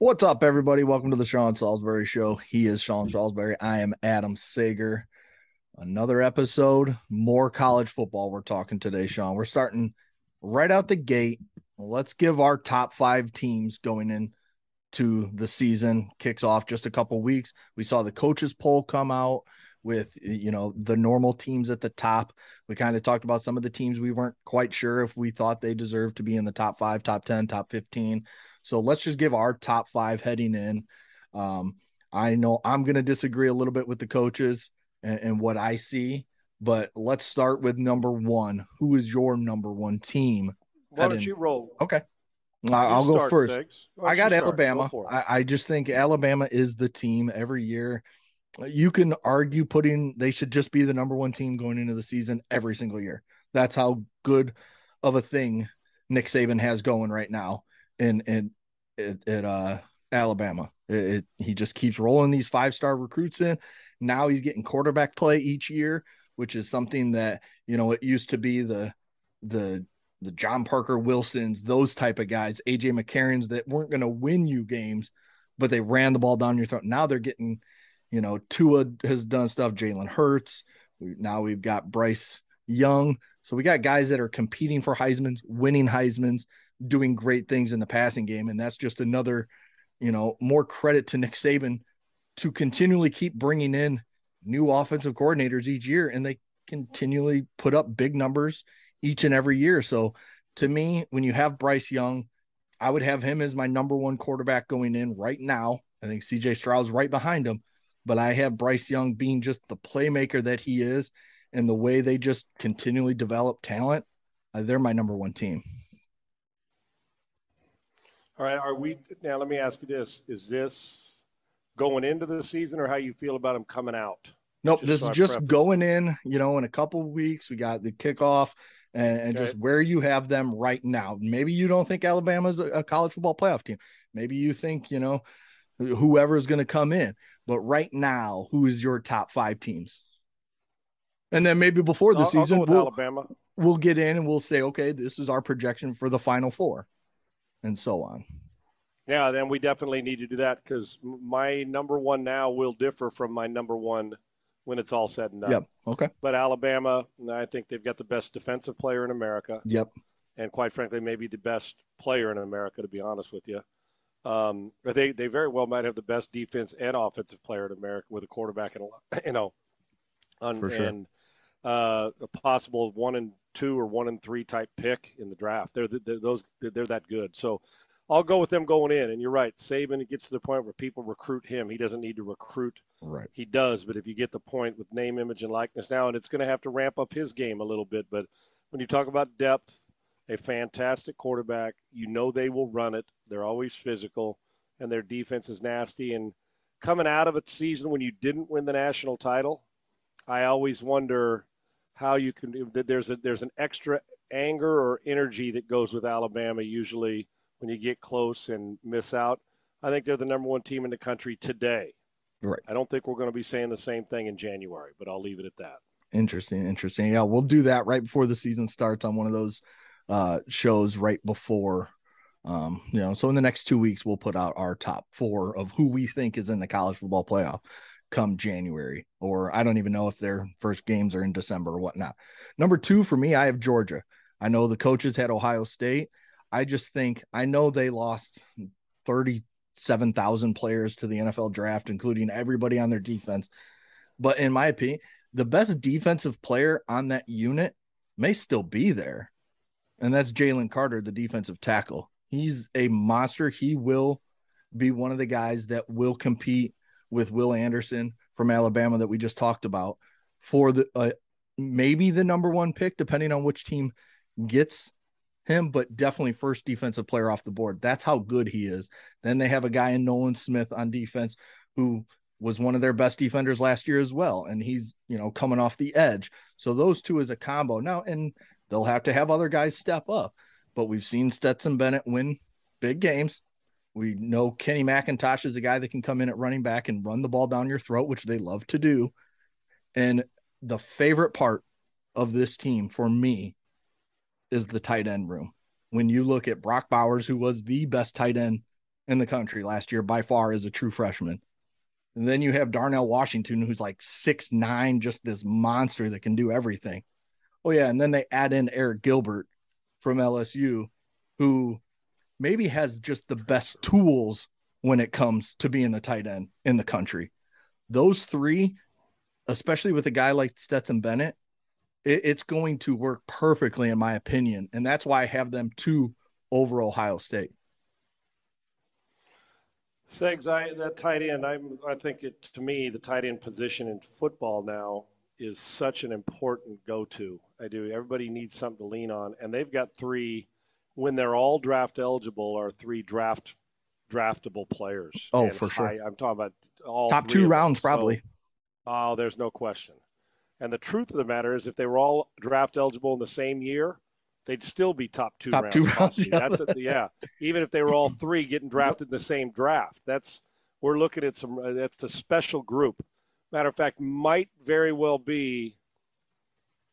What's up, everybody? Welcome to the Sean Salisbury Show. He is Sean Salisbury. I am Adam Sager. Another episode, more college football. We're talking today, Sean. We're starting right out the gate. Let's give our top five teams going in to the season. Kicks off just a couple weeks. We saw the coaches poll come out with you know the normal teams at the top. We kind of talked about some of the teams we weren't quite sure if we thought they deserved to be in the top five, top 10, top 15. So let's just give our top five heading in. Um, I know I'm going to disagree a little bit with the coaches and, and, what I see, but let's start with number one. Who is your number one team? Why don't you roll? Okay. I'll go first. I got Alabama. Go I, I just think Alabama is the team every year. You can argue putting they should just be the number one team going into the season every single year. That's how good of a thing Nick Saban has going right now in in at, at uh, Alabama. It, it, he just keeps rolling these five star recruits in. Now he's getting quarterback play each year, which is something that you know it used to be the the the John Parker Wilsons, those type of guys, AJ McCarrons that weren't going to win you games, but they ran the ball down your throat. Now they're getting, you know, Tua has done stuff. Jalen Hurts. Now we've got Bryce Young. So we got guys that are competing for Heisman's, winning Heisman's, doing great things in the passing game. And that's just another, you know, more credit to Nick Saban to continually keep bringing in new offensive coordinators each year. And they continually put up big numbers each and every year. So to me, when you have Bryce Young, I would have him as my number one quarterback going in right now. I think CJ Stroud's right behind him, but I have Bryce Young being just the playmaker that he is and the way they just continually develop talent. Uh, they're my number one team. All right. Are we now? Let me ask you this: Is this going into the season, or how you feel about them coming out? Nope. Just this so is just preface. going in. You know, in a couple weeks, we got the kickoff, and, and okay. just where you have them right now. Maybe you don't think Alabama's a, a college football playoff team. Maybe you think you know whoever is going to come in. But right now, who is your top five teams? And then maybe before the I'll, season, I'll we'll, Alabama. We'll get in and we'll say, okay, this is our projection for the final four and so on. Yeah, then we definitely need to do that because my number one now will differ from my number one when it's all said and done. Yep. Okay. But Alabama, I think they've got the best defensive player in America. Yep. And quite frankly, maybe the best player in America, to be honest with you. Um, they, they very well might have the best defense and offensive player in America with a quarterback and a, you know, on, sure. and uh, a possible one and two or one and three type pick in the draft. They're, they're those they're that good. So I'll go with them going in. And you're right, Saban. It gets to the point where people recruit him. He doesn't need to recruit. Right. He does, but if you get the point with name, image, and likeness now, and it's going to have to ramp up his game a little bit. But when you talk about depth, a fantastic quarterback, you know they will run it. They're always physical, and their defense is nasty. And coming out of a season when you didn't win the national title, I always wonder how you can there's a there's an extra anger or energy that goes with Alabama usually when you get close and miss out. I think they're the number one team in the country today. Right. I don't think we're going to be saying the same thing in January, but I'll leave it at that. Interesting, interesting. Yeah, we'll do that right before the season starts on one of those uh, shows right before. Um, you know, so in the next two weeks, we'll put out our top four of who we think is in the college football playoff come January, or I don't even know if their first games are in December or whatnot. Number two for me, I have Georgia. I know the coaches had Ohio State. I just think I know they lost 37,000 players to the NFL draft, including everybody on their defense. But in my opinion, the best defensive player on that unit may still be there. And that's Jalen Carter, the defensive tackle. He's a monster. He will be one of the guys that will compete with Will Anderson from Alabama that we just talked about for the uh, maybe the number one pick, depending on which team gets him, but definitely first defensive player off the board. That's how good he is. Then they have a guy in Nolan Smith on defense who was one of their best defenders last year as well. And he's, you know, coming off the edge. So those two is a combo now, and they'll have to have other guys step up. But we've seen Stetson Bennett win big games. We know Kenny McIntosh is a guy that can come in at running back and run the ball down your throat, which they love to do. And the favorite part of this team for me is the tight end room. When you look at Brock Bowers, who was the best tight end in the country last year by far as a true freshman. And then you have Darnell Washington, who's like six nine, just this monster that can do everything. Oh yeah, and then they add in Arik Gilbert from LSU, who maybe has just the best tools when it comes to being a tight end in the country. Those three, especially with a guy like Stetson Bennett, it, it's going to work perfectly, in my opinion. And that's why I have them two over Ohio State. Segs, I, that tight end, I, I think it to me the tight end position in football now is such an important go-to. I do. Everybody needs something to lean on, and they've got three. When they're all draft eligible, are three draft draftable players. Oh, for high, sure. I'm talking about all top two rounds, probably. So, oh, there's no question. And the truth of the matter is, if they were all draft eligible in the same year, they'd still be top two top rounds. Two rounds yeah. That's a, yeah. Even if they were all three getting drafted in the same draft, that's we're looking at some. Uh, that's a special group. Matter of fact, might very well be,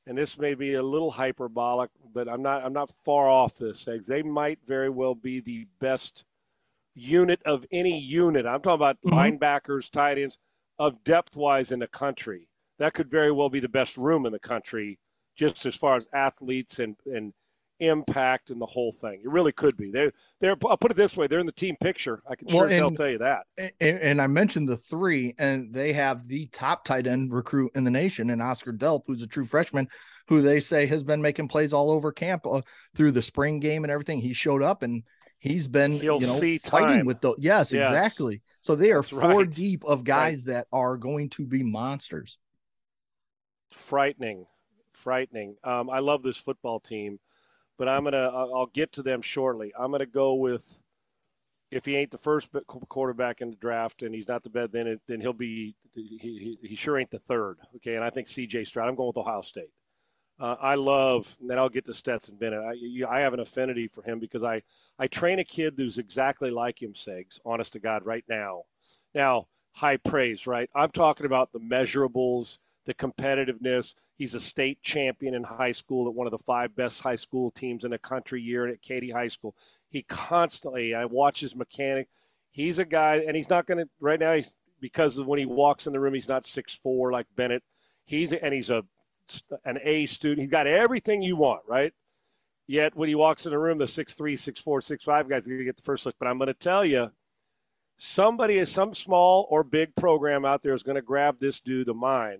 and this may be a little hyperbolic, but I'm not. I'm not far off this. They might very well be the best unit of any unit. I'm talking about mm-hmm. linebackers, tight ends, of depth wise in the country that could very well be the best room in the country, just as far as athletes and and impact and the whole thing. It really could be. They're they're. I'll put it this way: they're in the team picture. I can well, sure as hell tell you that. And, and, I mentioned the three, and they have the top tight end recruit in the nation, and Oscar Delp, who's a true freshman, who they say has been making plays all over camp uh, through the spring game and everything. He showed up and he's been He'll you know fighting with the yes, yes, exactly. So they are That's four right. deep of guys right. that are going to be monsters frightening, frightening. Um, I love this football team, but I'm gonna I'll get to them shortly. I'm gonna go with if he ain't the first quarterback in the draft and he's not the best, then it, then he'll be he, he, he, sure ain't the third. Okay, and I think C.J. Stroud. I'm going with Ohio State. Uh, I love, and then I'll get to Stetson Bennett. I, I have an affinity for him because I I train a kid who's exactly like him, Segs. Honest to God, right now. Now, high praise, right? I'm talking about the measurables the competitiveness. He's a state champion in high school at one of the five best high school teams in the country year at Katy High School. He constantly, I watch his mechanic. He's a guy, and he's not going to, right now, he's, because of when he walks in the room, he's not six four like Bennett. He's, and he's a, an A student. He's got everything you want, right? Yet when he walks in the room, the six three, six four, six five guys are going to get the first look. But I'm going to tell you, somebody is some small or big program out there is going to grab this dude of mine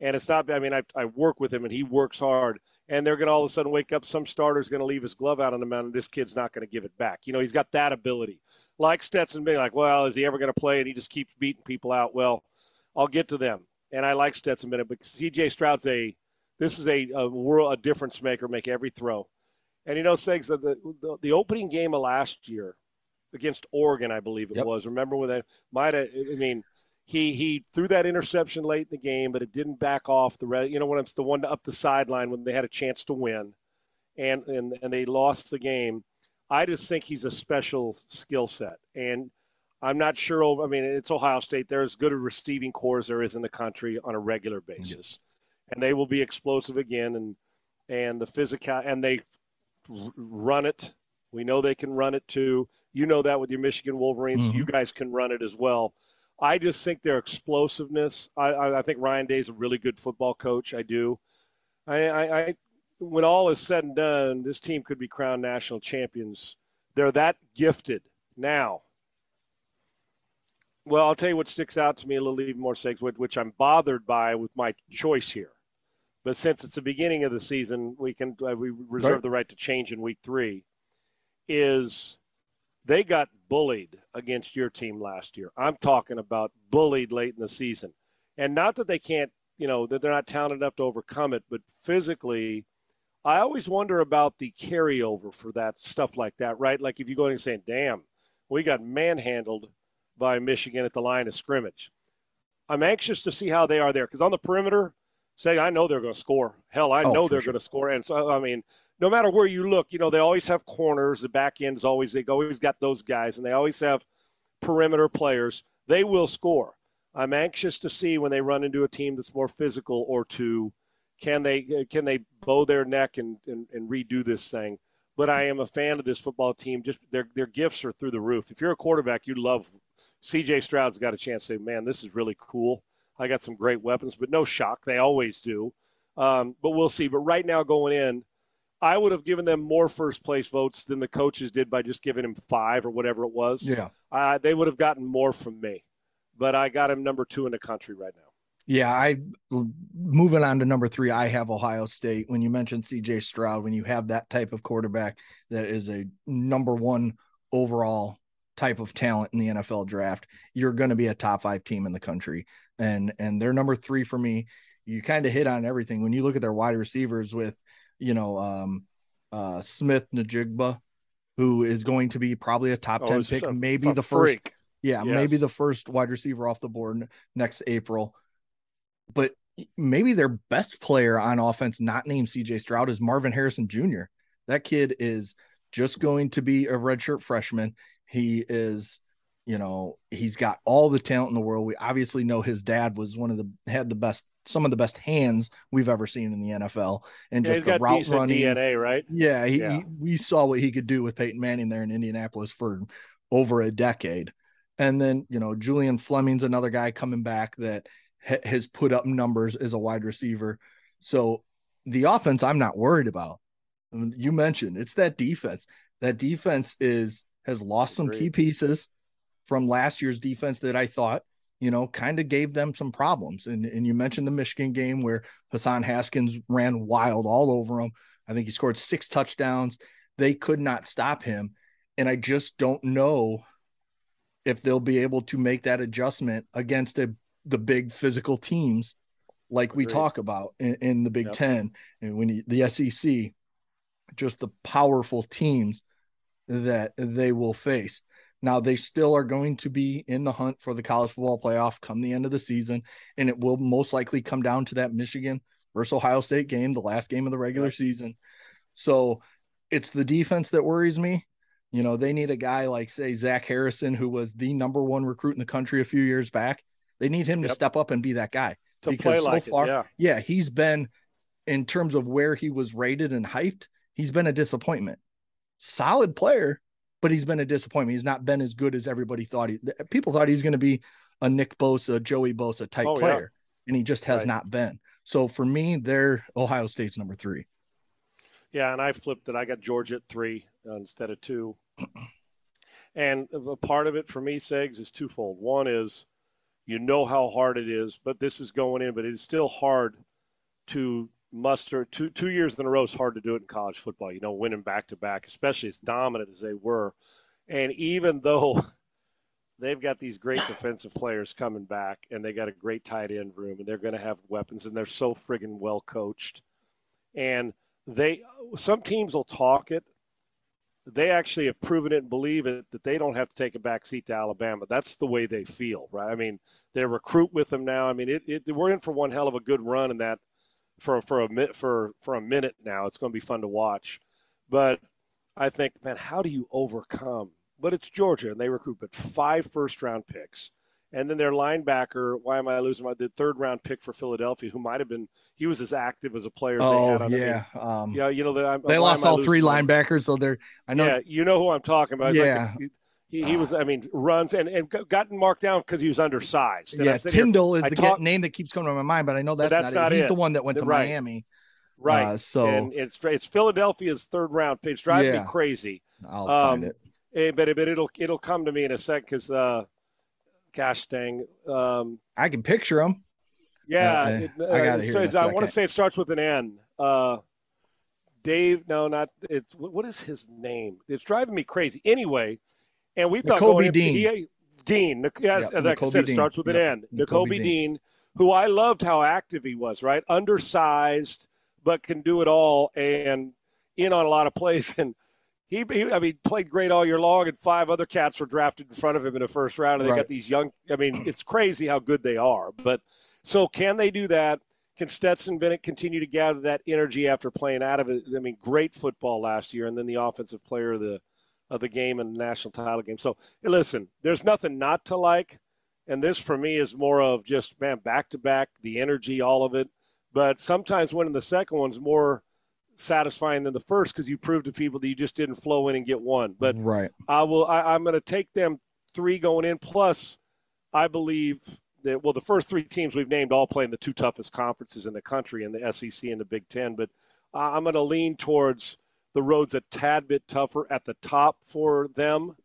and it's not. I mean, I, I work with him, and he works hard. And they're going to all of a sudden wake up. Some starter's going to leave his glove out on the mound, and this kid's not going to give it back. You know, he's got that ability. Like Stetson being like, well, is he ever going to play? And he just keeps beating people out. Well, I'll get to them. And I like Stetson Bennett, but C.J. Stroud's a this is a, a world a difference maker. Make every throw. And you know, Segs, the, the, the opening game of last year against Oregon, I believe it yep. was. Remember when they might have? I mean, he he threw that interception late in the game, but it didn't back off the red. You know when it's the one up the sideline when they had a chance to win, and and and they lost the game. I just think he's a special skill set, and I'm not sure. I mean, it's Ohio State. They're as good a receiving corps as there is in the country on a regular basis, and they will be explosive again. And and the physical and they run it. We know they can run it too. You know that with your Michigan Wolverines. Mm-hmm. You guys can run it as well. I just think their explosiveness. I, I, I think Ryan Day is a really good football coach. I do. I, I, I, when all is said and done, this team could be crowned national champions. They're that gifted now. Well, I'll tell you what sticks out to me a little even more, Segs, which I'm bothered by with my choice here. But since it's the beginning of the season, we can uh, we reserve right. the right to change in week three. Is they got bullied against your team last year. I'm talking about bullied late in the season. And not that they can't, you know, that they're not talented enough to overcome it, but physically, I always wonder about the carryover for that stuff like that, right? Like if you go in and say, damn, we got manhandled by Michigan at the line of scrimmage. I'm anxious to see how they are there because on the perimeter, say, I know they're going to score. Hell, I oh, know they're sure. going to score. And so, I mean, no matter where you look, you know, they always have corners. The back end's always, they always got those guys, and they always have perimeter players. They will score. I'm anxious to see when they run into a team that's more physical or two, can they can they bow their neck and, and, and redo this thing? but I am a fan of this football team. Just their their gifts are through the roof. If you're a quarterback, you love C.J. Stroud's got a chance to say, "Man, this is really cool. I got some great weapons." But no shock, they always do. Um, but we'll see. But right now, going in, I would have given them more first place votes than the coaches did by just giving him five or whatever it was. Yeah, uh, they would have gotten more from me. But I got him number two in the country right now. Yeah, I moving on to number three. I have Ohio State. When you mentioned C.J. Stroud, when you have that type of quarterback that is a number one overall type of talent in the NFL draft, you're going to be a top five team in the country. And and they're number three for me. You kind of hit on everything when you look at their wide receivers with, you know, um, uh, Smith-Njigba, who is going to be probably a top oh, ten pick, a, maybe a the freak. first. Yeah, yes. maybe the first wide receiver off the board next April but maybe their best player on offense, not named CJ Stroud, is Marvin Harrison Jr. That kid is just going to be a redshirt freshman. He is, you know, he's got all the talent in the world. We obviously know his dad was one of the had the best, some of the best hands we've ever seen in the NFL, and yeah, just the route running DNA, right? Yeah, he, yeah. He, we saw what he could do with Peyton Manning there in Indianapolis for over a decade. And then, you know, Julian Fleming's another guy coming back that ha- has put up numbers as a wide receiver. So the offense, I'm not worried about. You mentioned it's that defense. That defense is has lost some key pieces from last year's defense that I thought, you know, kind of gave them some problems. And and you mentioned the Michigan game where Hassan Haskins ran wild all over them. I think he scored six touchdowns. They could not stop him. And I just don't know if they'll be able to make that adjustment against a the big physical teams like we talk about in, in the Big yep. Ten and when you, the SEC, just the powerful teams that they will face. Now they still are going to be in the hunt for the college football playoff come the end of the season, and it will most likely come down to that Michigan versus Ohio State game, the last game of the regular season. So it's the defense that worries me. You know, they need a guy like say Zach Harrison, who was the number one recruit in the country a few years back. They need him yep. to step up and be that guy. To because so like far, it, yeah. yeah, he's been in terms of where he was rated and hyped, he's been a disappointment. Solid player, but he's been a disappointment. He's not been as good as everybody thought he people thought he's going to be a Nick Bosa, Joey Bosa type oh, player, yeah. and he just has right. not been. So for me, they're Ohio State's number three. Yeah, and I flipped it. I got Georgia at three uh, instead of two. and a part of it for me, Segs, is twofold. One is you know how hard it is, but this is going in, but it's still hard to muster two two years in a row is hard to do it in college football. You know, winning back to back, especially as dominant as they were. And even though they've got these great defensive players coming back and they got a great tight end room and they're going to have weapons and they're so friggin' well coached. And they some teams will talk it, they actually have proven it and believe it that they don't have to take a back seat to Alabama. That's the way they feel, right? I mean, they recruit with them now. I mean, it, it, we're in for one hell of a good run in that for for a for for a minute now. It's going to be fun to watch, but I think, man, how do you overcome? But it's Georgia, and they recruit but five first round picks. And then their linebacker, why am I losing my the third round pick for Philadelphia, who might have been he was as active as a player as oh, they had yeah, um, yeah, you know that they lost all three linebackers, so they're I know. Yeah, you know who I'm talking about. yeah. Like he, he, was, I mean, runs and, and gotten marked down because he was undersized. And yeah, Tindall is I the talk, name that keeps coming to my mind, but I know that's, that's not, not, it. He's it. the one that went to right. Miami. Right. Uh, so and it's it's Philadelphia's third round pick. It's driving yeah. me crazy. I'll um, find it. Eh, but, but it'll it'll come to me in a sec because uh, gosh dang. Um, I can picture him. Yeah, uh, it, uh, I got it. I want to say it starts with an N. Uh, Dave, no, not it's. What is his name? It's driving me crazy. Anyway, and we thought going Dean. He, Dean, yep, like I said, Dean. it starts with an yep. N. Nakobe Dean. Dean, who I loved how active he was. Right, undersized but can do it all and in on a lot of plays and he, he, I mean, played great all year long, and five other cats were drafted in front of him in the first round. And they right. got these young. I mean, it's crazy how good they are. But so, can they do that? Can Stetson Bennett continue to gather that energy after playing out of it? I mean, great football last year, and then the offensive player of the of the game and the national title game. So, listen, there's nothing not to like, and this for me is more of just man back to back, the energy, all of it. But sometimes winning the second one's more satisfying than the first because you proved to people that you just didn't flow in and get one. But right, I will. I, I'm going to take them three going in. Plus, I believe that well, the first three teams we've named all play in the two toughest conferences in the country, in the SEC and the Big Ten. But I'm going to lean towards the road's a tad bit tougher at the top for them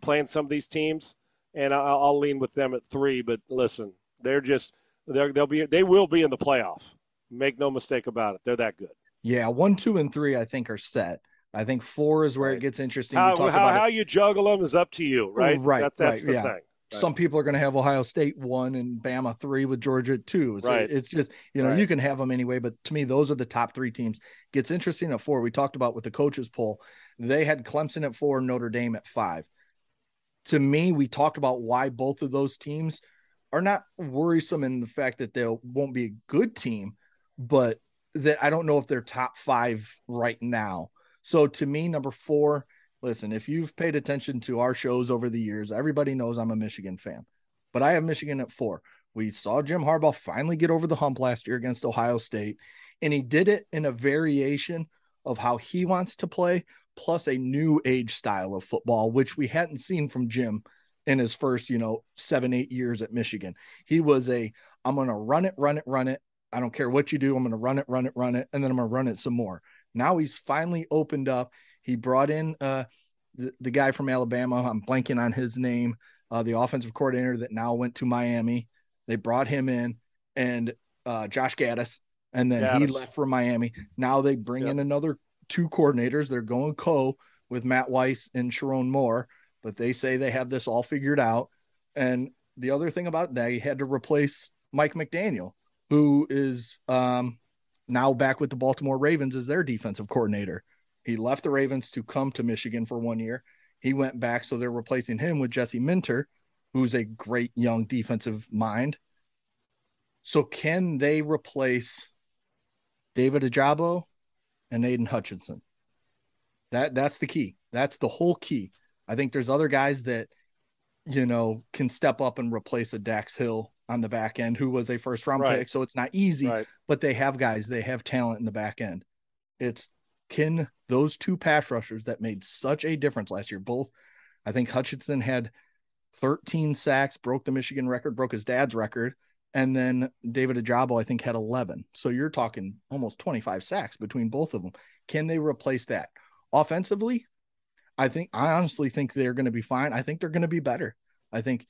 playing some of these teams, and I'll, I'll lean with them at three. But listen, they're just they're, they'll be they will be in the playoff. Make no mistake about it. They're that good. Yeah, one, two, and three I think are set. I think four is where right. it gets interesting. How, how, how you juggle them is up to you, right? Right. That's, that's right, the yeah. thing. Right. Some people are going to have Ohio State one and Bama three with Georgia two. So right. it's just, you know, right. you can have them anyway. But to me, those are the top three teams. Gets interesting at four. We talked about with the coaches poll, they had Clemson at four, Notre Dame at five. To me, we talked about why both of those teams are not worrisome in the fact that they won't be a good team, but that I don't know if they're top five right now. So to me, number four, listen, if you've paid attention to our shows over the years, everybody knows I'm a Michigan fan, but I have Michigan at four. We saw Jim Harbaugh finally get over the hump last year against Ohio State, and he did it in a variation of how he wants to play, plus a new age style of football, which we hadn't seen from Jim in his first, you know, seven, eight years at Michigan. He was a, I'm going to run it, run it, run it. I don't care what you do. I'm going to run it, run it, run it. And then I'm going to run it some more. Now he's finally opened up. He brought in uh, the, the guy from Alabama. I'm blanking on his name, uh, the offensive coordinator that now went to Miami. They brought him in and uh, Josh Gattis, and then he left for Miami. Now they bring yep. in another two coordinators. They're going co with Matt Weiss and Sherrone Moore, but they say they have this all figured out. And the other thing about that, he had to replace Mike McDaniel, who is um, now back with the Baltimore Ravens as their defensive coordinator. He left the Ravens to come to Michigan for one year. He went back, so they're replacing him with Jesse Minter, who's a great young defensive mind. So can they replace David Ojabo and Aidan Hutchinson? That that's the key. That's the whole key. I think there's other guys that you know can step up and replace a Dax Hill on the back end, who was a first round right. pick. So it's not easy, right. but they have guys, they have talent in the back end. It's can those two pass rushers that made such a difference last year, both I think Hutchinson had 13 sacks, broke the Michigan record, broke his dad's record, and then David Ojabo, I think had 11. So you're talking almost 25 sacks between both of them. Can they replace that? Offensively, I think I honestly think they're going to be fine. I think they're going to be better. I think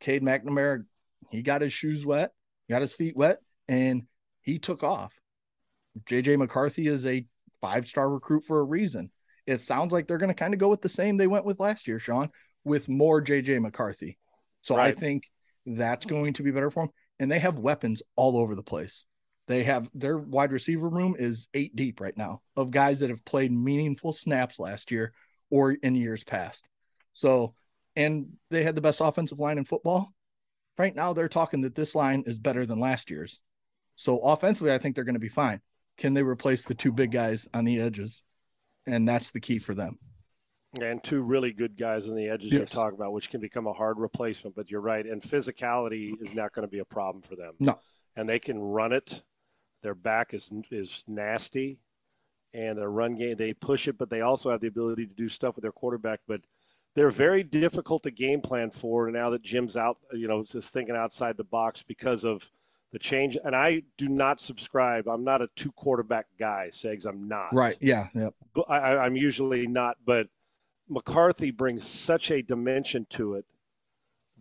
Cade McNamara, he got his shoes wet, got his feet wet, and he took off. JJ McCarthy is a five star recruit for a reason. It sounds like they're going to kind of go with the same they went with last year, Sean, with more JJ McCarthy. So right. I think that's going to be better for them. And they have weapons all over the place. They have their wide receiver room is eight deep right now of guys that have played meaningful snaps last year or in years past. So, and they had the best offensive line in football. Right now, they're talking that this line is better than last year's. So, offensively, I think they're going to be fine. Can they replace the two big guys on the edges? And that's the key for them. And two really good guys on the edges yes. you're talking about, which can become a hard replacement. But you're right. And physicality is not going to be a problem for them. No. And they can run it. Their back is is nasty. And their run game, they push it, but they also have the ability to do stuff with their quarterback. But they're very difficult to game plan for now that Jim's out, you know, just thinking outside the box because of – the change. And I do not subscribe. I'm not a two quarterback guy, Segs. I'm not. Right. Yeah. Yep. But I, I'm usually not. But McCarthy brings such a dimension to it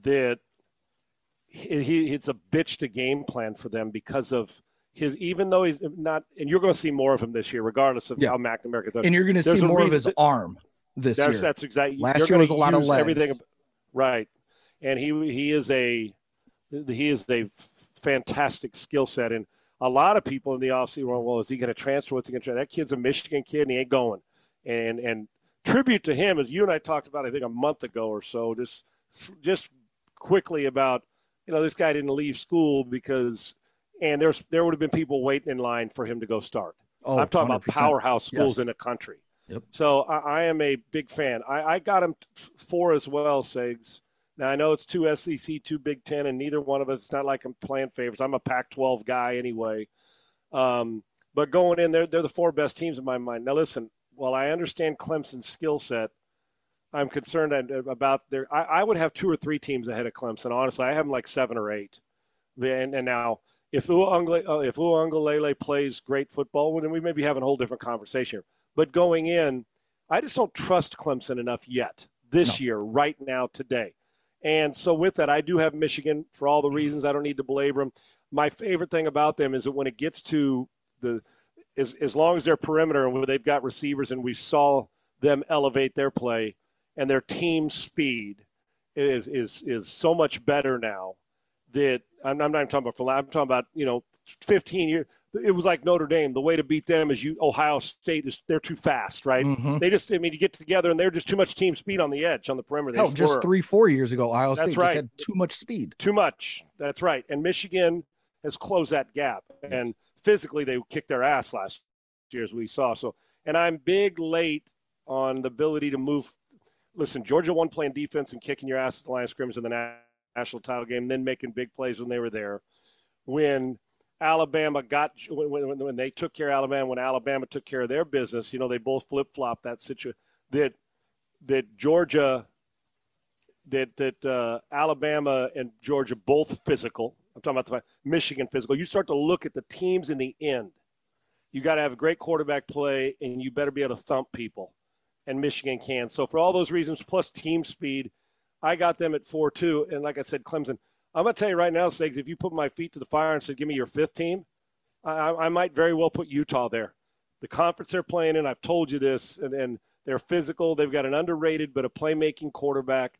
that he, he it's a bitch to game plan for them because of his even though he's not and you're going to see more of him this year regardless of yeah. how McNamara does. And you're going to see more of his that, arm this that's, year. That's exactly last year was a lot of legs. everything right. And he he is a he is a fantastic skill set. And a lot of people in the offseason were, well, is he going to transfer? What's he going to transfer? That kid's a Michigan kid and he ain't going. And and tribute to him, as you and I talked about, I think a month ago or so, just just quickly about, you know, this guy didn't leave school because, and there's there would have been people waiting in line for him to go start. Oh, I'm talking 100%. about powerhouse schools yes. in the country. Yep. So I, I, am a big fan. I, I got him four as well, Segs. Now I know it's two SEC, two Big Ten, and neither one of us. It's not like I'm playing favorites. I'm a Pac-12 guy anyway. Um, But going in, they're they're the four best teams in my mind. Now listen, while I understand Clemson's skill set, I'm concerned about their. I, I, would have two or three teams ahead of Clemson. Honestly, I have them like seven or eight. And, and now, if Uangle, uh, if Uiagalelei plays great football, well, then we may be having a whole different conversation here. But going in, I just don't trust Clemson enough yet this no. year, right now, today. And so with that, I do have Michigan for all the reasons. I don't need to belabor them. My favorite thing about them is that when it gets to the as, as long as their perimeter and they've got receivers and we saw them elevate their play and their team speed is is is so much better now that I'm, I'm not even talking about for I'm talking about you know 15 years. It was like Notre Dame. The way to beat them is you Ohio State is they're too fast, right? Mm-hmm. They just I mean you get together and they're just too much team speed on the edge on the perimeter. Hell, just three four years ago, Ohio That's State right. had too much speed. Too much. That's right. And Michigan has closed that gap. And physically, they kicked their ass last year, as we saw. So, and I'm big late on the ability to move. Listen, Georgia won playing defense and kicking your ass at the line of scrimmage in the national title game, then making big plays when they were there. When Alabama got when, when, when they took care of Alabama, when Alabama took care of their business, you know, they both flip flop that situation. That that Georgia, that that uh, Alabama and Georgia both physical. I'm talking about the Michigan physical. You start to look at the teams in the end. You got to have a great quarterback play, and you better be able to thump people. And Michigan can. So for all those reasons, plus team speed, I got them at four two. And like I said, Clemson. I'm going to tell you right now, Segs, if you put my feet to the fire and said, "Give me your fifth team," I, I might very well put Utah there. The conference they're playing in, I've told you this, and, and they're physical. They've got an underrated but a playmaking quarterback.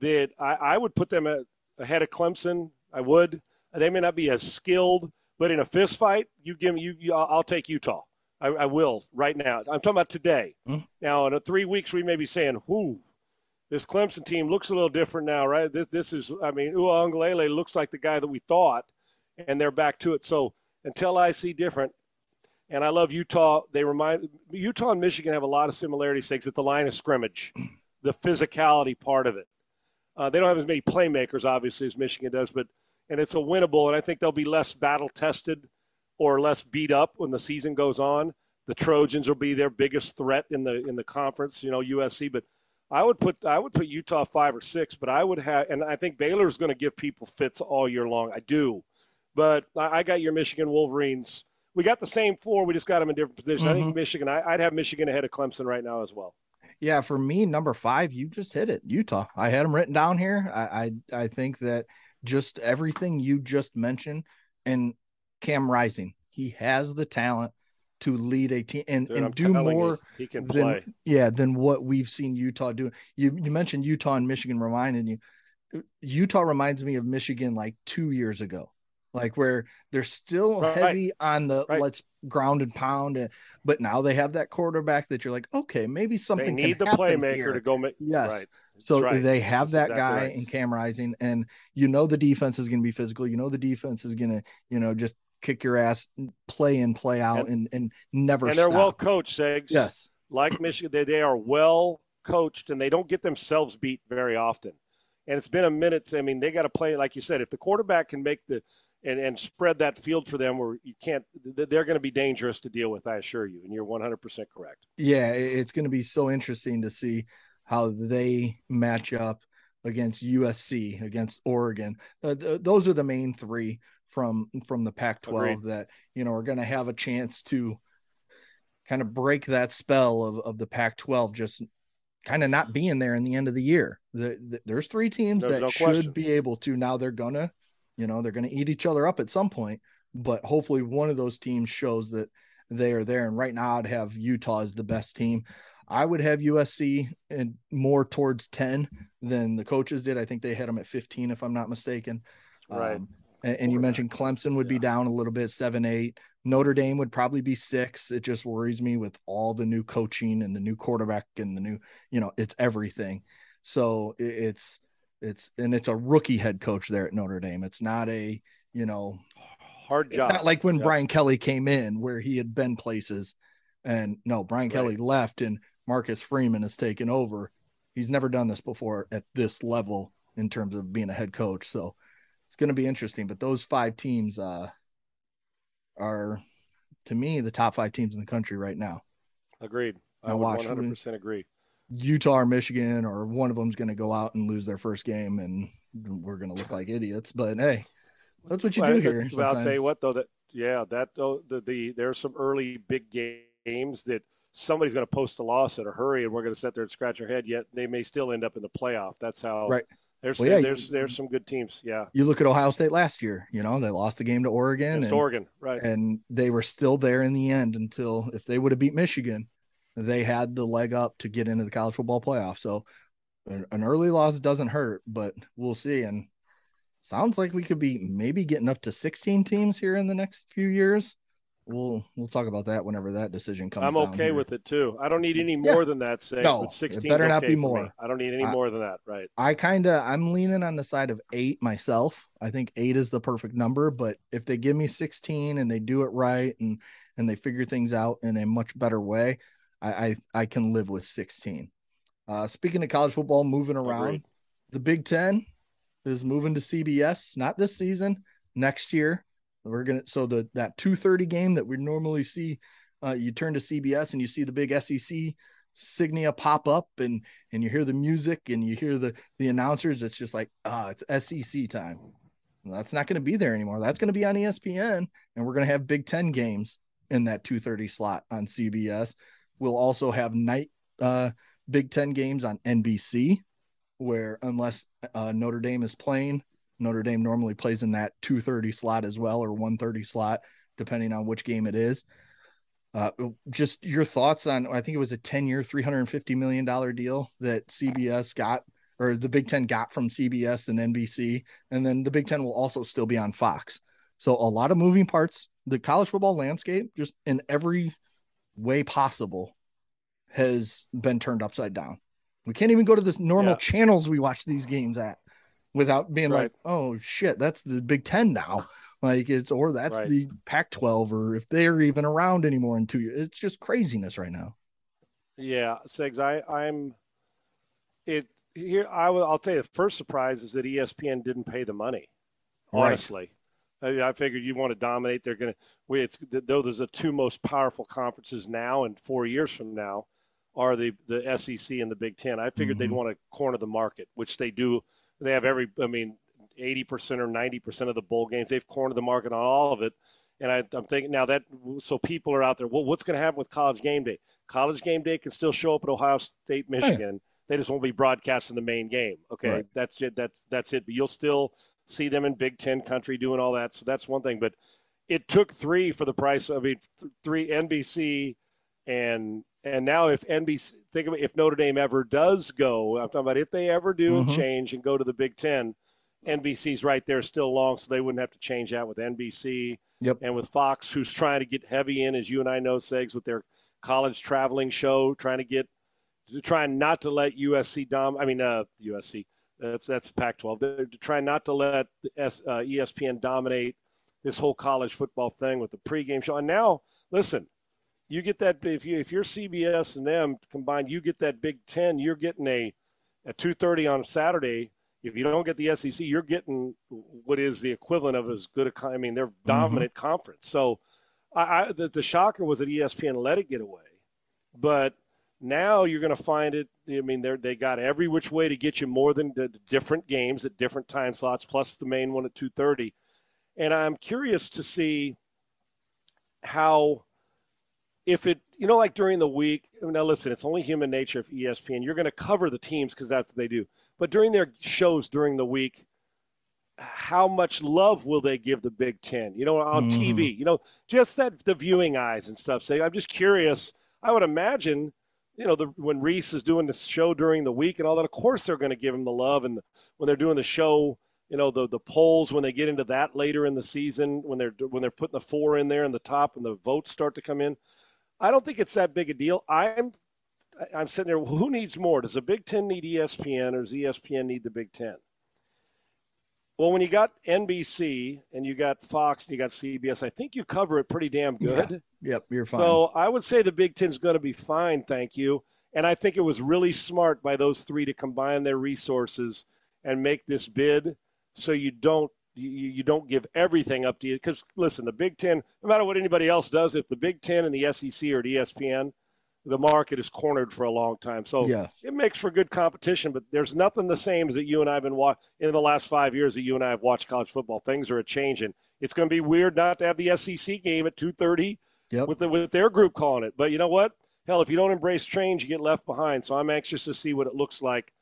That I, I would put them at, ahead of Clemson I would. They may not be as skilled, but in a fist fight, you give me you. you I'll take Utah. I, I, will right now. I'm talking about today. Mm-hmm. Now, in three weeks, we may be saying, "Whoo, this Clemson team looks a little different now, right?" This this is. I mean, Uiagalelei looks like the guy that we thought, and they're back to it. So until I see different, and I love Utah. They remind Utah and Michigan have a lot of similarities. Things at the line of scrimmage, the physicality part of it. Uh, they don't have as many playmakers, obviously, as Michigan does, but and it's a winnable. And I think they'll be less battle tested or less beat up when the season goes on. The Trojans will be their biggest threat in the in the conference, you know, USC. But I would put I would put Utah five or six, but I would have, and I think Baylor's going to give people fits all year long. I do, but I, I, got your Michigan Wolverines. We got the same four. We just got them in different positions. Mm-hmm. I think mm-hmm. Michigan. I, would have Michigan ahead of Clemson right now as well. Yeah, for me, number five, you just hit it. Utah. I had them written down here. I I, I think that just everything you just mentioned, and Cam Rising, he has the talent to lead a team and, Dude, and do more than play. yeah than what we've seen Utah do. You you mentioned Utah and Michigan reminding you. Utah reminds me of Michigan like two years ago like where they're still right. heavy on the right. let's ground and pound it, but now they have that quarterback that you're like, okay, maybe something. They need the playmaker here. to go make. Yes, right. so right. they have That's that exactly guy in Cam Rising, and you know the defense is going to be physical. You know the defense is going to, you know, just kick your ass, play in, play out, and and, and never. And they're stop. well coached, Segs. Yes, like Michigan, they they are well coached, and they don't get themselves beat very often. And it's been a minute. I mean, they got to play like you said. If the quarterback can make the and, and spread that field for them where you can't they're going to be dangerous to deal with i assure you and you're 100% correct yeah it's going to be so interesting to see how they match up against usc against oregon uh, th- those are the main three from from the pac 12 that you know are going to have a chance to kind of break that spell of, of the pac 12 just kind of not being there in the end of the year the, the, there's three teams there's that no should question. be able to now they're gonna you know, they're going to eat each other up at some point, but hopefully one of those teams shows that they are there. And right now, I'd have Utah as the best team. I would have USC and more towards 10 than the coaches did. I think they had them at 15, if I'm not mistaken. Right. Um, and, and, you mentioned Clemson would yeah. be down a little bit, seven, eight. Notre Dame would probably be six. It just worries me with all the new coaching and the new quarterback and the new, you know, it's everything. So it's it's and it's a rookie head coach there at Notre Dame. It's not a you know hard job. Not like when yeah. Brian Kelly came in where he had been places, and no, Brian right. Kelly left and Marcus Freeman has taken over. He's never done this before at this level in terms of being a head coach. So it's going to be interesting. But those five teams uh, are to me the top five teams in the country right now. Agreed. I, I watch 100% agree. Utah or Michigan or one of them's going to go out and lose their first game, and we're going to look like idiots. But hey, that's what you well, do here. Well, I'll tell you what though that yeah that though the, the there's some early big games that somebody's going to post a loss in a hurry, and we're going to sit there and scratch our head. Yet they may still end up in the playoff. That's how right. There's well, yeah, there's there's some good teams. Yeah. You look at Ohio State last year. You know they lost the game to Oregon. Against and, Oregon, right? And they were still there in the end until if they would have beat Michigan, they had the leg up to get into the college football playoff. So an early loss doesn't hurt, but we'll see. And sounds like we could be maybe getting up to 16 teams here in the next few years we'll we'll talk about that whenever that decision comes. I'm okay here. with it too. I don't need any more yeah. than that. Say, no, but 16 better not be more. Me. I don't need any I, more than that. Right. I kind of I'm leaning on the side of eight myself. I think eight is the perfect number. But if they give me 16 and they do it right and and they figure things out in a much better way, I I, I can live with 16. Uh, speaking of college football moving around, Agreed. the Big Ten is moving to CBS. Not this season, next year. We're gonna so the that two thirty game that we normally see, uh, you turn to CBS and you see the big SEC signia pop up and and you hear the music and you hear the the announcers. It's just like ah, it's SEC time. That's not going to be there anymore. That's going to be on ESPN, and we're going to have Big Ten games in that two thirty slot on CBS. We'll also have night uh, Big Ten games on NBC, where unless uh, Notre Dame is playing, Notre Dame normally plays in that 230 slot as well or 130 slot, depending on which game it is. Uh, just your thoughts on, I think it was a 10 year, $350 million deal that CBS got or the Big Ten got from CBS and NBC. And then the Big Ten will also still be on Fox. So a lot of moving parts. The college football landscape, just in every way possible, has been turned upside down. We can't even go to the normal yeah. channels we watch these games at without being right. like, oh shit, that's the Big Ten now. Like it's or that's right. the Pac 12, or if they're even around anymore in two years. It's just craziness right now. Yeah, Segs, I, I'm it here. I will. I'll tell you. The first surprise is that ESPN didn't pay the money. Honestly, right. I, I, figured you want to dominate. They're going to. It's though there's the two most powerful conferences now, and four years from now, are the the SEC and the Big Ten. I figured mm-hmm. they'd want to corner the market, which they do they have every, I mean, 80% or 90% of the bowl games. They've cornered the market on all of it. And I, am thinking now that, so people are out there, well, what's going to happen with college game day? College game day can still show up at Ohio State, oh, Michigan. Hey. They just won't be broadcasting the main game. Okay. Right. That's it. That's, that's it. But you'll still see them in Big Ten country doing all that. So that's one thing. But it took three for the price. I mean, th- three NBC and and now, if NBC, think of it, if Notre Dame ever does go, I'm talking about if they ever do mm-hmm. change and go to the Big Ten, NBC's right there still long, so they wouldn't have to change that with NBC. Yep. And with Fox, who's trying to get heavy in, as you and I know, Segs, with their college traveling show, trying to get, trying not to let USC dom. I mean, uh, USC. That's that's Pac-12. They're trying not to let S, uh, ESPN dominate this whole college football thing with the pregame show. And now, listen, you get that if you if you're CBS and them combined, you get that Big Ten. You're getting a at two thirty on Saturday. If you don't get the SEC, you're getting what is the equivalent of as good a. I mean, they're mm-hmm. dominant mm-hmm. conference. So, I, I the, the shocker was that ESPN let it get away, but now you're going to find it. I mean, they they got every which way to get you more than the different games at different time slots, plus the main one at two thirty. And I'm curious to see how if it, you know, like during the week, now listen, it's only human nature if ESPN, you're going to cover the teams because that's what they do. But during their shows during the week, how much love will they give the Big Ten? You know, on mm-hmm. TV, you know, just that the viewing eyes and stuff. Say, I'm just curious. I would imagine, you know, the, when Rece is doing the show during the week and all that, of course they're going to give him the love. And the, when they're doing the show, you know, the the polls when they get into that later in the season, when they're when they're putting the four in there and the top and the votes start to come in, I don't think it's that big a deal. I'm I'm sitting there. Who needs more? Does the Big Ten need ESPN, or does ESPN need the Big Ten? Well, when you got NBC and you got Fox and you got CBS, I think you cover it pretty damn good. Yeah. Yep, you're fine. So I would say the Big Ten's going to be fine, thank you. And I think it was really smart by those three to combine their resources and make this bid so you don't you, you don't give everything up to you because listen, the Big Ten, no matter what anybody else does, if the Big Ten and the SEC or the ESPN, the market is cornered for a long time. So yeah. it makes for good competition, but there's nothing the same as that you and I have been watching in the last five years that you and I have watched college football. Things are a changing. It's going to be weird not to have the SEC game at 2:30 yep. with the, with their group calling it. But you know what? Hell, if you don't embrace change, you get left behind. So I'm anxious to see what it looks like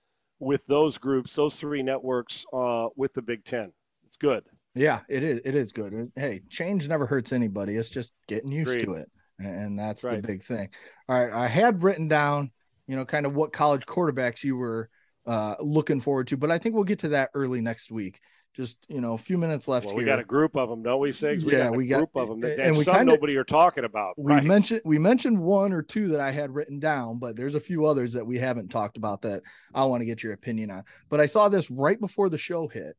with those groups, those three networks, uh, with the Big Ten. It's good. Yeah, it is. It is good. Hey, change never hurts anybody. It's just getting used Agreed. to it, and that's right. the big thing. All right, I had written down, you know, kind of what college quarterbacks you were uh, looking forward to, but I think we'll get to that early next week just you know a few minutes left well, here. We got a group of them, don't we, Sigs? We yeah, got a we got, group of them that and we some kinda, nobody are talking about. We right. mentioned we mentioned one or two that I had written down, but there's a few others that we haven't talked about that I want to get your opinion on. But I saw this right before the show hit.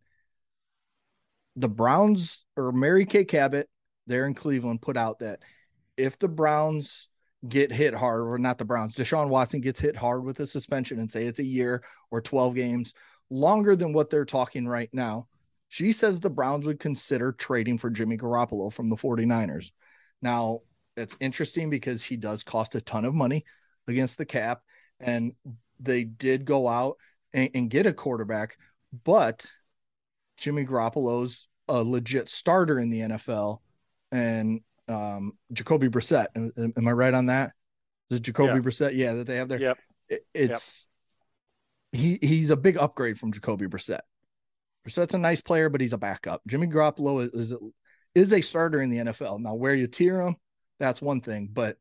The Browns or Mary Kay Cabot there in Cleveland put out that if the Browns get hit hard, or not the Browns, Deshaun Watson gets hit hard with a suspension and say it's a year or 12 games, longer than what they're talking right now she says the Browns would consider trading for Jimmy Garoppolo from the 49ers. Now, it's interesting because he does cost a ton of money against the cap, and they did go out and, and get a quarterback, but Jimmy Garoppolo's a legit starter in the NFL, and um, Jacoby Brissett. Am, am, I right on that? Is it Jacoby yeah. Brissett? Yeah, that they have there. Yep. It, it's yep. he he's a big upgrade from Jacoby Brissett. Brissett's a nice player, but he's a backup. Jimmy Garoppolo is, is is a starter in the NFL. Now, where you tier him, that's one thing. But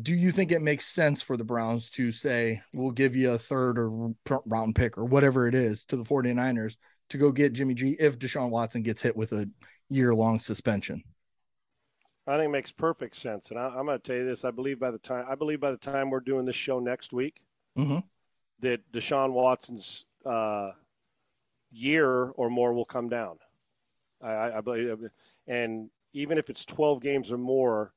do you think it makes sense for the Browns to say, we'll give you a third or round pick or whatever it is to the 49ers to go get Jimmy G if Deshaun Watson gets hit with a year long suspension? I think it makes perfect sense. And I, am going to tell you this. I believe by the time, I believe by the time we're doing this show next week, mm-hmm. that Deshaun Watson's, uh, year or more will come down. I, I believe, and even if it's 12 games or more,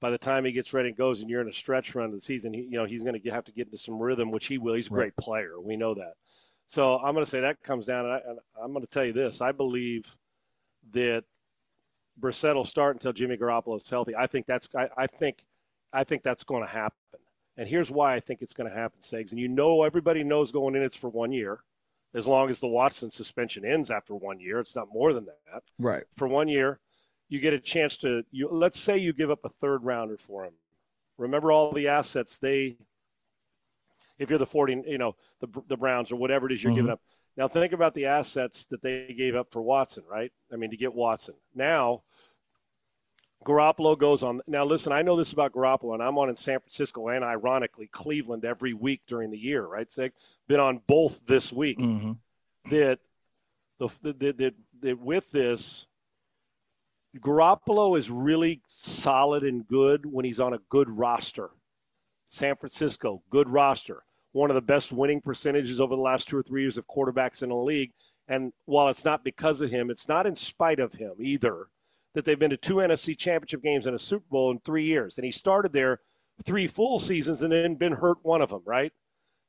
by the time he gets ready and goes, and you're in a stretch run of the season, he, you know he's going to have to get into some rhythm, which he will. He's a great player. We know that. So I'm going to say that comes down. And, I, am going to tell you this: I believe that Brissett will start until Jimmy Garoppolo is healthy. I think that's. I, I think. I think that's going to happen. And here's why I think it's going to happen, Segs. And you know, everybody knows going in it's for one year as long as the Watson suspension ends after one year. It's not more than that. Right. For one year, you get a chance to you let's say you give up a third rounder for him. Remember all the assets they if you're the 40, you know, the the Browns or whatever it is you're mm-hmm. giving up. Now think about the assets that they gave up for Watson, right? I mean, to get Watson. Now Garoppolo goes on. Now, listen, I know this about Garoppolo, and I'm on in San Francisco and ironically Cleveland every week during the year, right? Sig? Been on both this week. Mm-hmm. That the that, that, that with this, Garoppolo is really solid and good when he's on a good roster. San Francisco, good roster. One of the best winning percentages over the last two or three years of quarterbacks in the league. And while it's not because of him, it's not in spite of him either that they've been to two NFC championship games and a Super Bowl in three years. And he started there three full seasons and then been hurt one of them, right?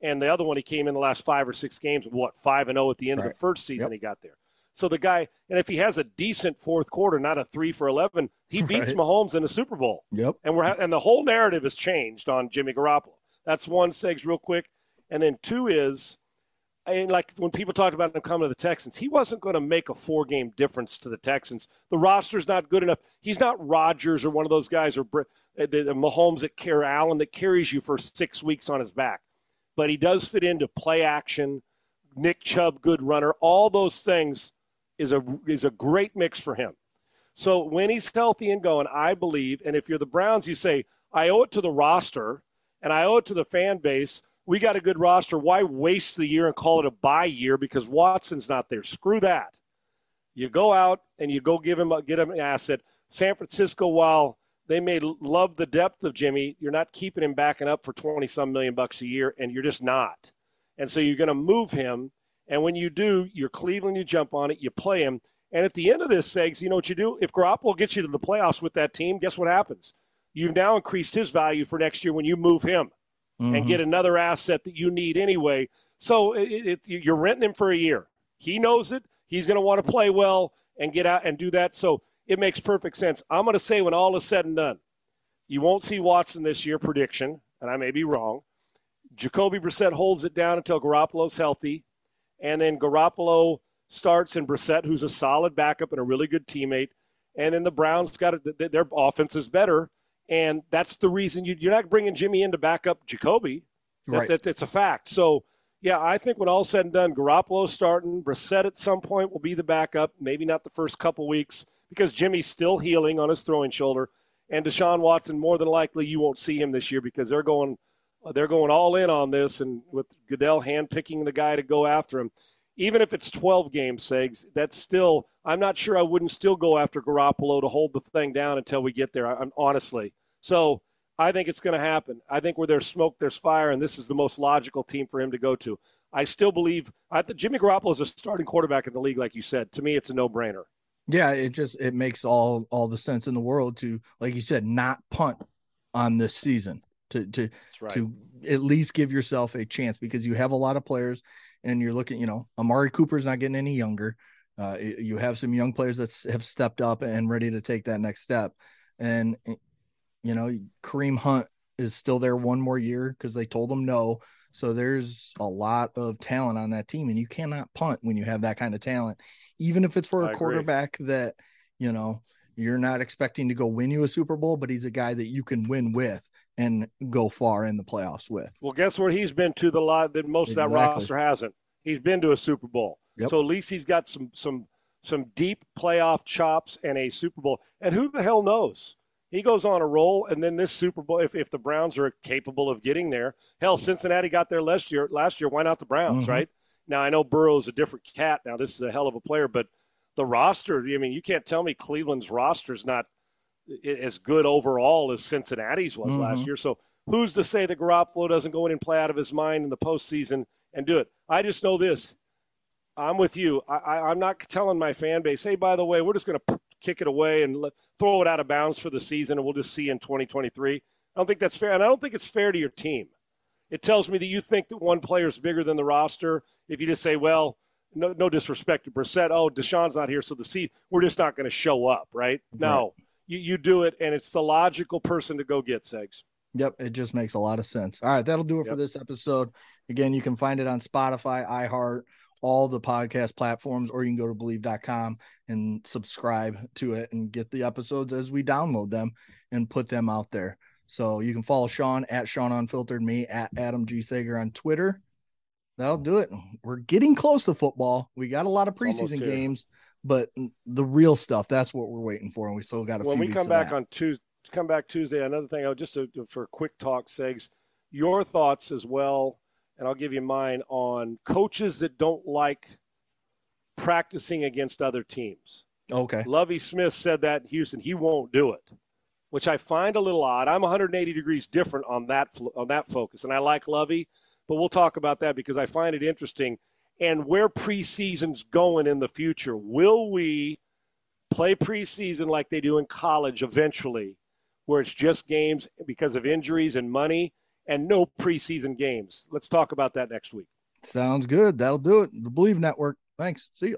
And the other one, he came in the last five or six games, what, 5 and 0 at the end right. of the first season yep. he got there. So the guy, and if he has a decent fourth quarter, not a three for 11, he beats right. Mahomes in the Super Bowl. Yep. And we're, and the whole narrative has changed on Jimmy Garoppolo. That's one, Segs, real quick. And then two is, and like when people talked about him coming to the Texans, he wasn't going to make a four game difference to the Texans. The roster's not good enough. He's not Rodgers or one of those guys or uh, the, the Mahomes that carry Allen that carries you for six weeks on his back. But he does fit into play action, Nick Chubb, good runner. All those things is a is a great mix for him. So when he's healthy and going, I believe, and if you're the Browns, you say, I owe it to the roster and I owe it to the fan base we got a good roster. Why waste the year and call it a bye year because Watson's not there? Screw that. You go out and you go give him get him an asset. San Francisco, while they may love the depth of Jimmy, you're not keeping him backing up for twenty some million bucks a year, and you're just not. And so you're going to move him. And when you do, you're Cleveland. You jump on it. You play him. And at the end of this, Segs, you know what you do? If Garoppolo gets you to the playoffs with that team, guess what happens? You've now increased his value for next year when you move him mm-hmm. and get another asset that you need anyway. So it, it, you're renting him for a year. He knows it. He's going to want to play well. and get out and do that. So it makes perfect sense. I'm going to say when all is said and done, you won't see Watson this year. Prediction, and I may be wrong. Jacoby Brissett holds it down until Garoppolo's healthy, and then Garoppolo starts and Brissett, who's a solid backup and a really good teammate, and then the Browns got it. Their offense is better, and that's the reason you, are not bringing Jimmy in to back up Jacoby. That, right. That, that's a fact. So yeah, I think when all's said and done, Garoppolo starting, Brissett at some point will be the backup. Maybe not the first couple weeks because Jimmy's still healing on his throwing shoulder, and Deshaun Watson more than likely you won't see him this year because they're going they're going all in on this, and with Goodell handpicking the guy to go after him. Even if it's 12 game Segs, that's still I'm not sure I wouldn't still go after Garoppolo to hold the thing down until we get there. I'm honestly so. I think it's going to happen. I think where there's smoke, there's fire, and this is the most logical team for him to go to. I still believe I think Jimmy Garoppolo is a starting quarterback in the league, like you said. To me, it's a no-brainer. Yeah, it just it makes all all the sense in the world to, like you said, not punt on this season to to right. to at least give yourself a chance because you have a lot of players, and you're looking, you know, Amari Cooper's not getting any younger. Uh, you have some young players that have stepped up and ready to take that next step, and you know, Kareem Hunt is still there one more year because they told him no. So there's a lot of talent on that team, and you cannot punt when you have that kind of talent, even if it's for a quarterback that you know you're not expecting to go win you a Super Bowl, but he's a guy that you can win with and go far in the playoffs with. Well, guess where he's been to the lot that most exactly. of that roster hasn't. He's been to a Super Bowl. Yep. So at least he's got some some some deep playoff chops and a Super Bowl. And who the hell knows? he goes on a roll, and then this Super Bowl, if, if the Browns are capable of getting there, hell, Cincinnati got there last year. Last year, why not the Browns, mm-hmm. right? Now I know Burrow's a different cat. Now this is a hell of a player, but the roster, I mean, you can't tell me Cleveland's roster is not as good overall as Cincinnati's was mm-hmm. last year. So who's to say that Garoppolo doesn't go in and play out of his mind in the postseason and do it? I just know this. I'm with you. I, am not telling my fan base, hey, by the way, we're just going to kick it away and let, throw it out of bounds for the season, and we'll just see in 2023. I don't think that's fair, and I don't think it's fair to your team. It tells me that you think that one player is bigger than the roster. If you just say, well, no, no disrespect to Brissett, oh, Deshaun's not here, so the seat we're just not going to show up, right? No, you, you do it, and it's the logical person to go get Segs. Yep, it just makes a lot of sense. All right, that'll do it yep. for this episode. Again, you can find it on Spotify, iHeart, all the podcast platforms, or you can go to bleav.com and subscribe to it and get the episodes as we download them and put them out there. So you can follow Sean at Sean Unfiltered, me at Adam G. Sager on Twitter. That'll do it. We're getting close to football. We got a lot of preseason games, but the real stuff, that's what we're waiting for. And we still got a few. when we come back that. on Tuesday, come back Tuesday, another thing, I'll just to, for a quick talk, Segs, your thoughts as well and I'll give you mine on coaches that don't like practicing against other teams. Okay. Lovie Smith said that in Houston. He won't do it, which I find a little odd. I'm 180 degrees different on that on that focus, and I like Lovie but we'll talk about that because I find it interesting. And where preseason's going in the future, will we play preseason like they do in college eventually, where it's just games because of injuries and money? and no preseason games. Let's talk about that next week. Sounds good. That'll do it. The Bleav Network. Thanks. See you.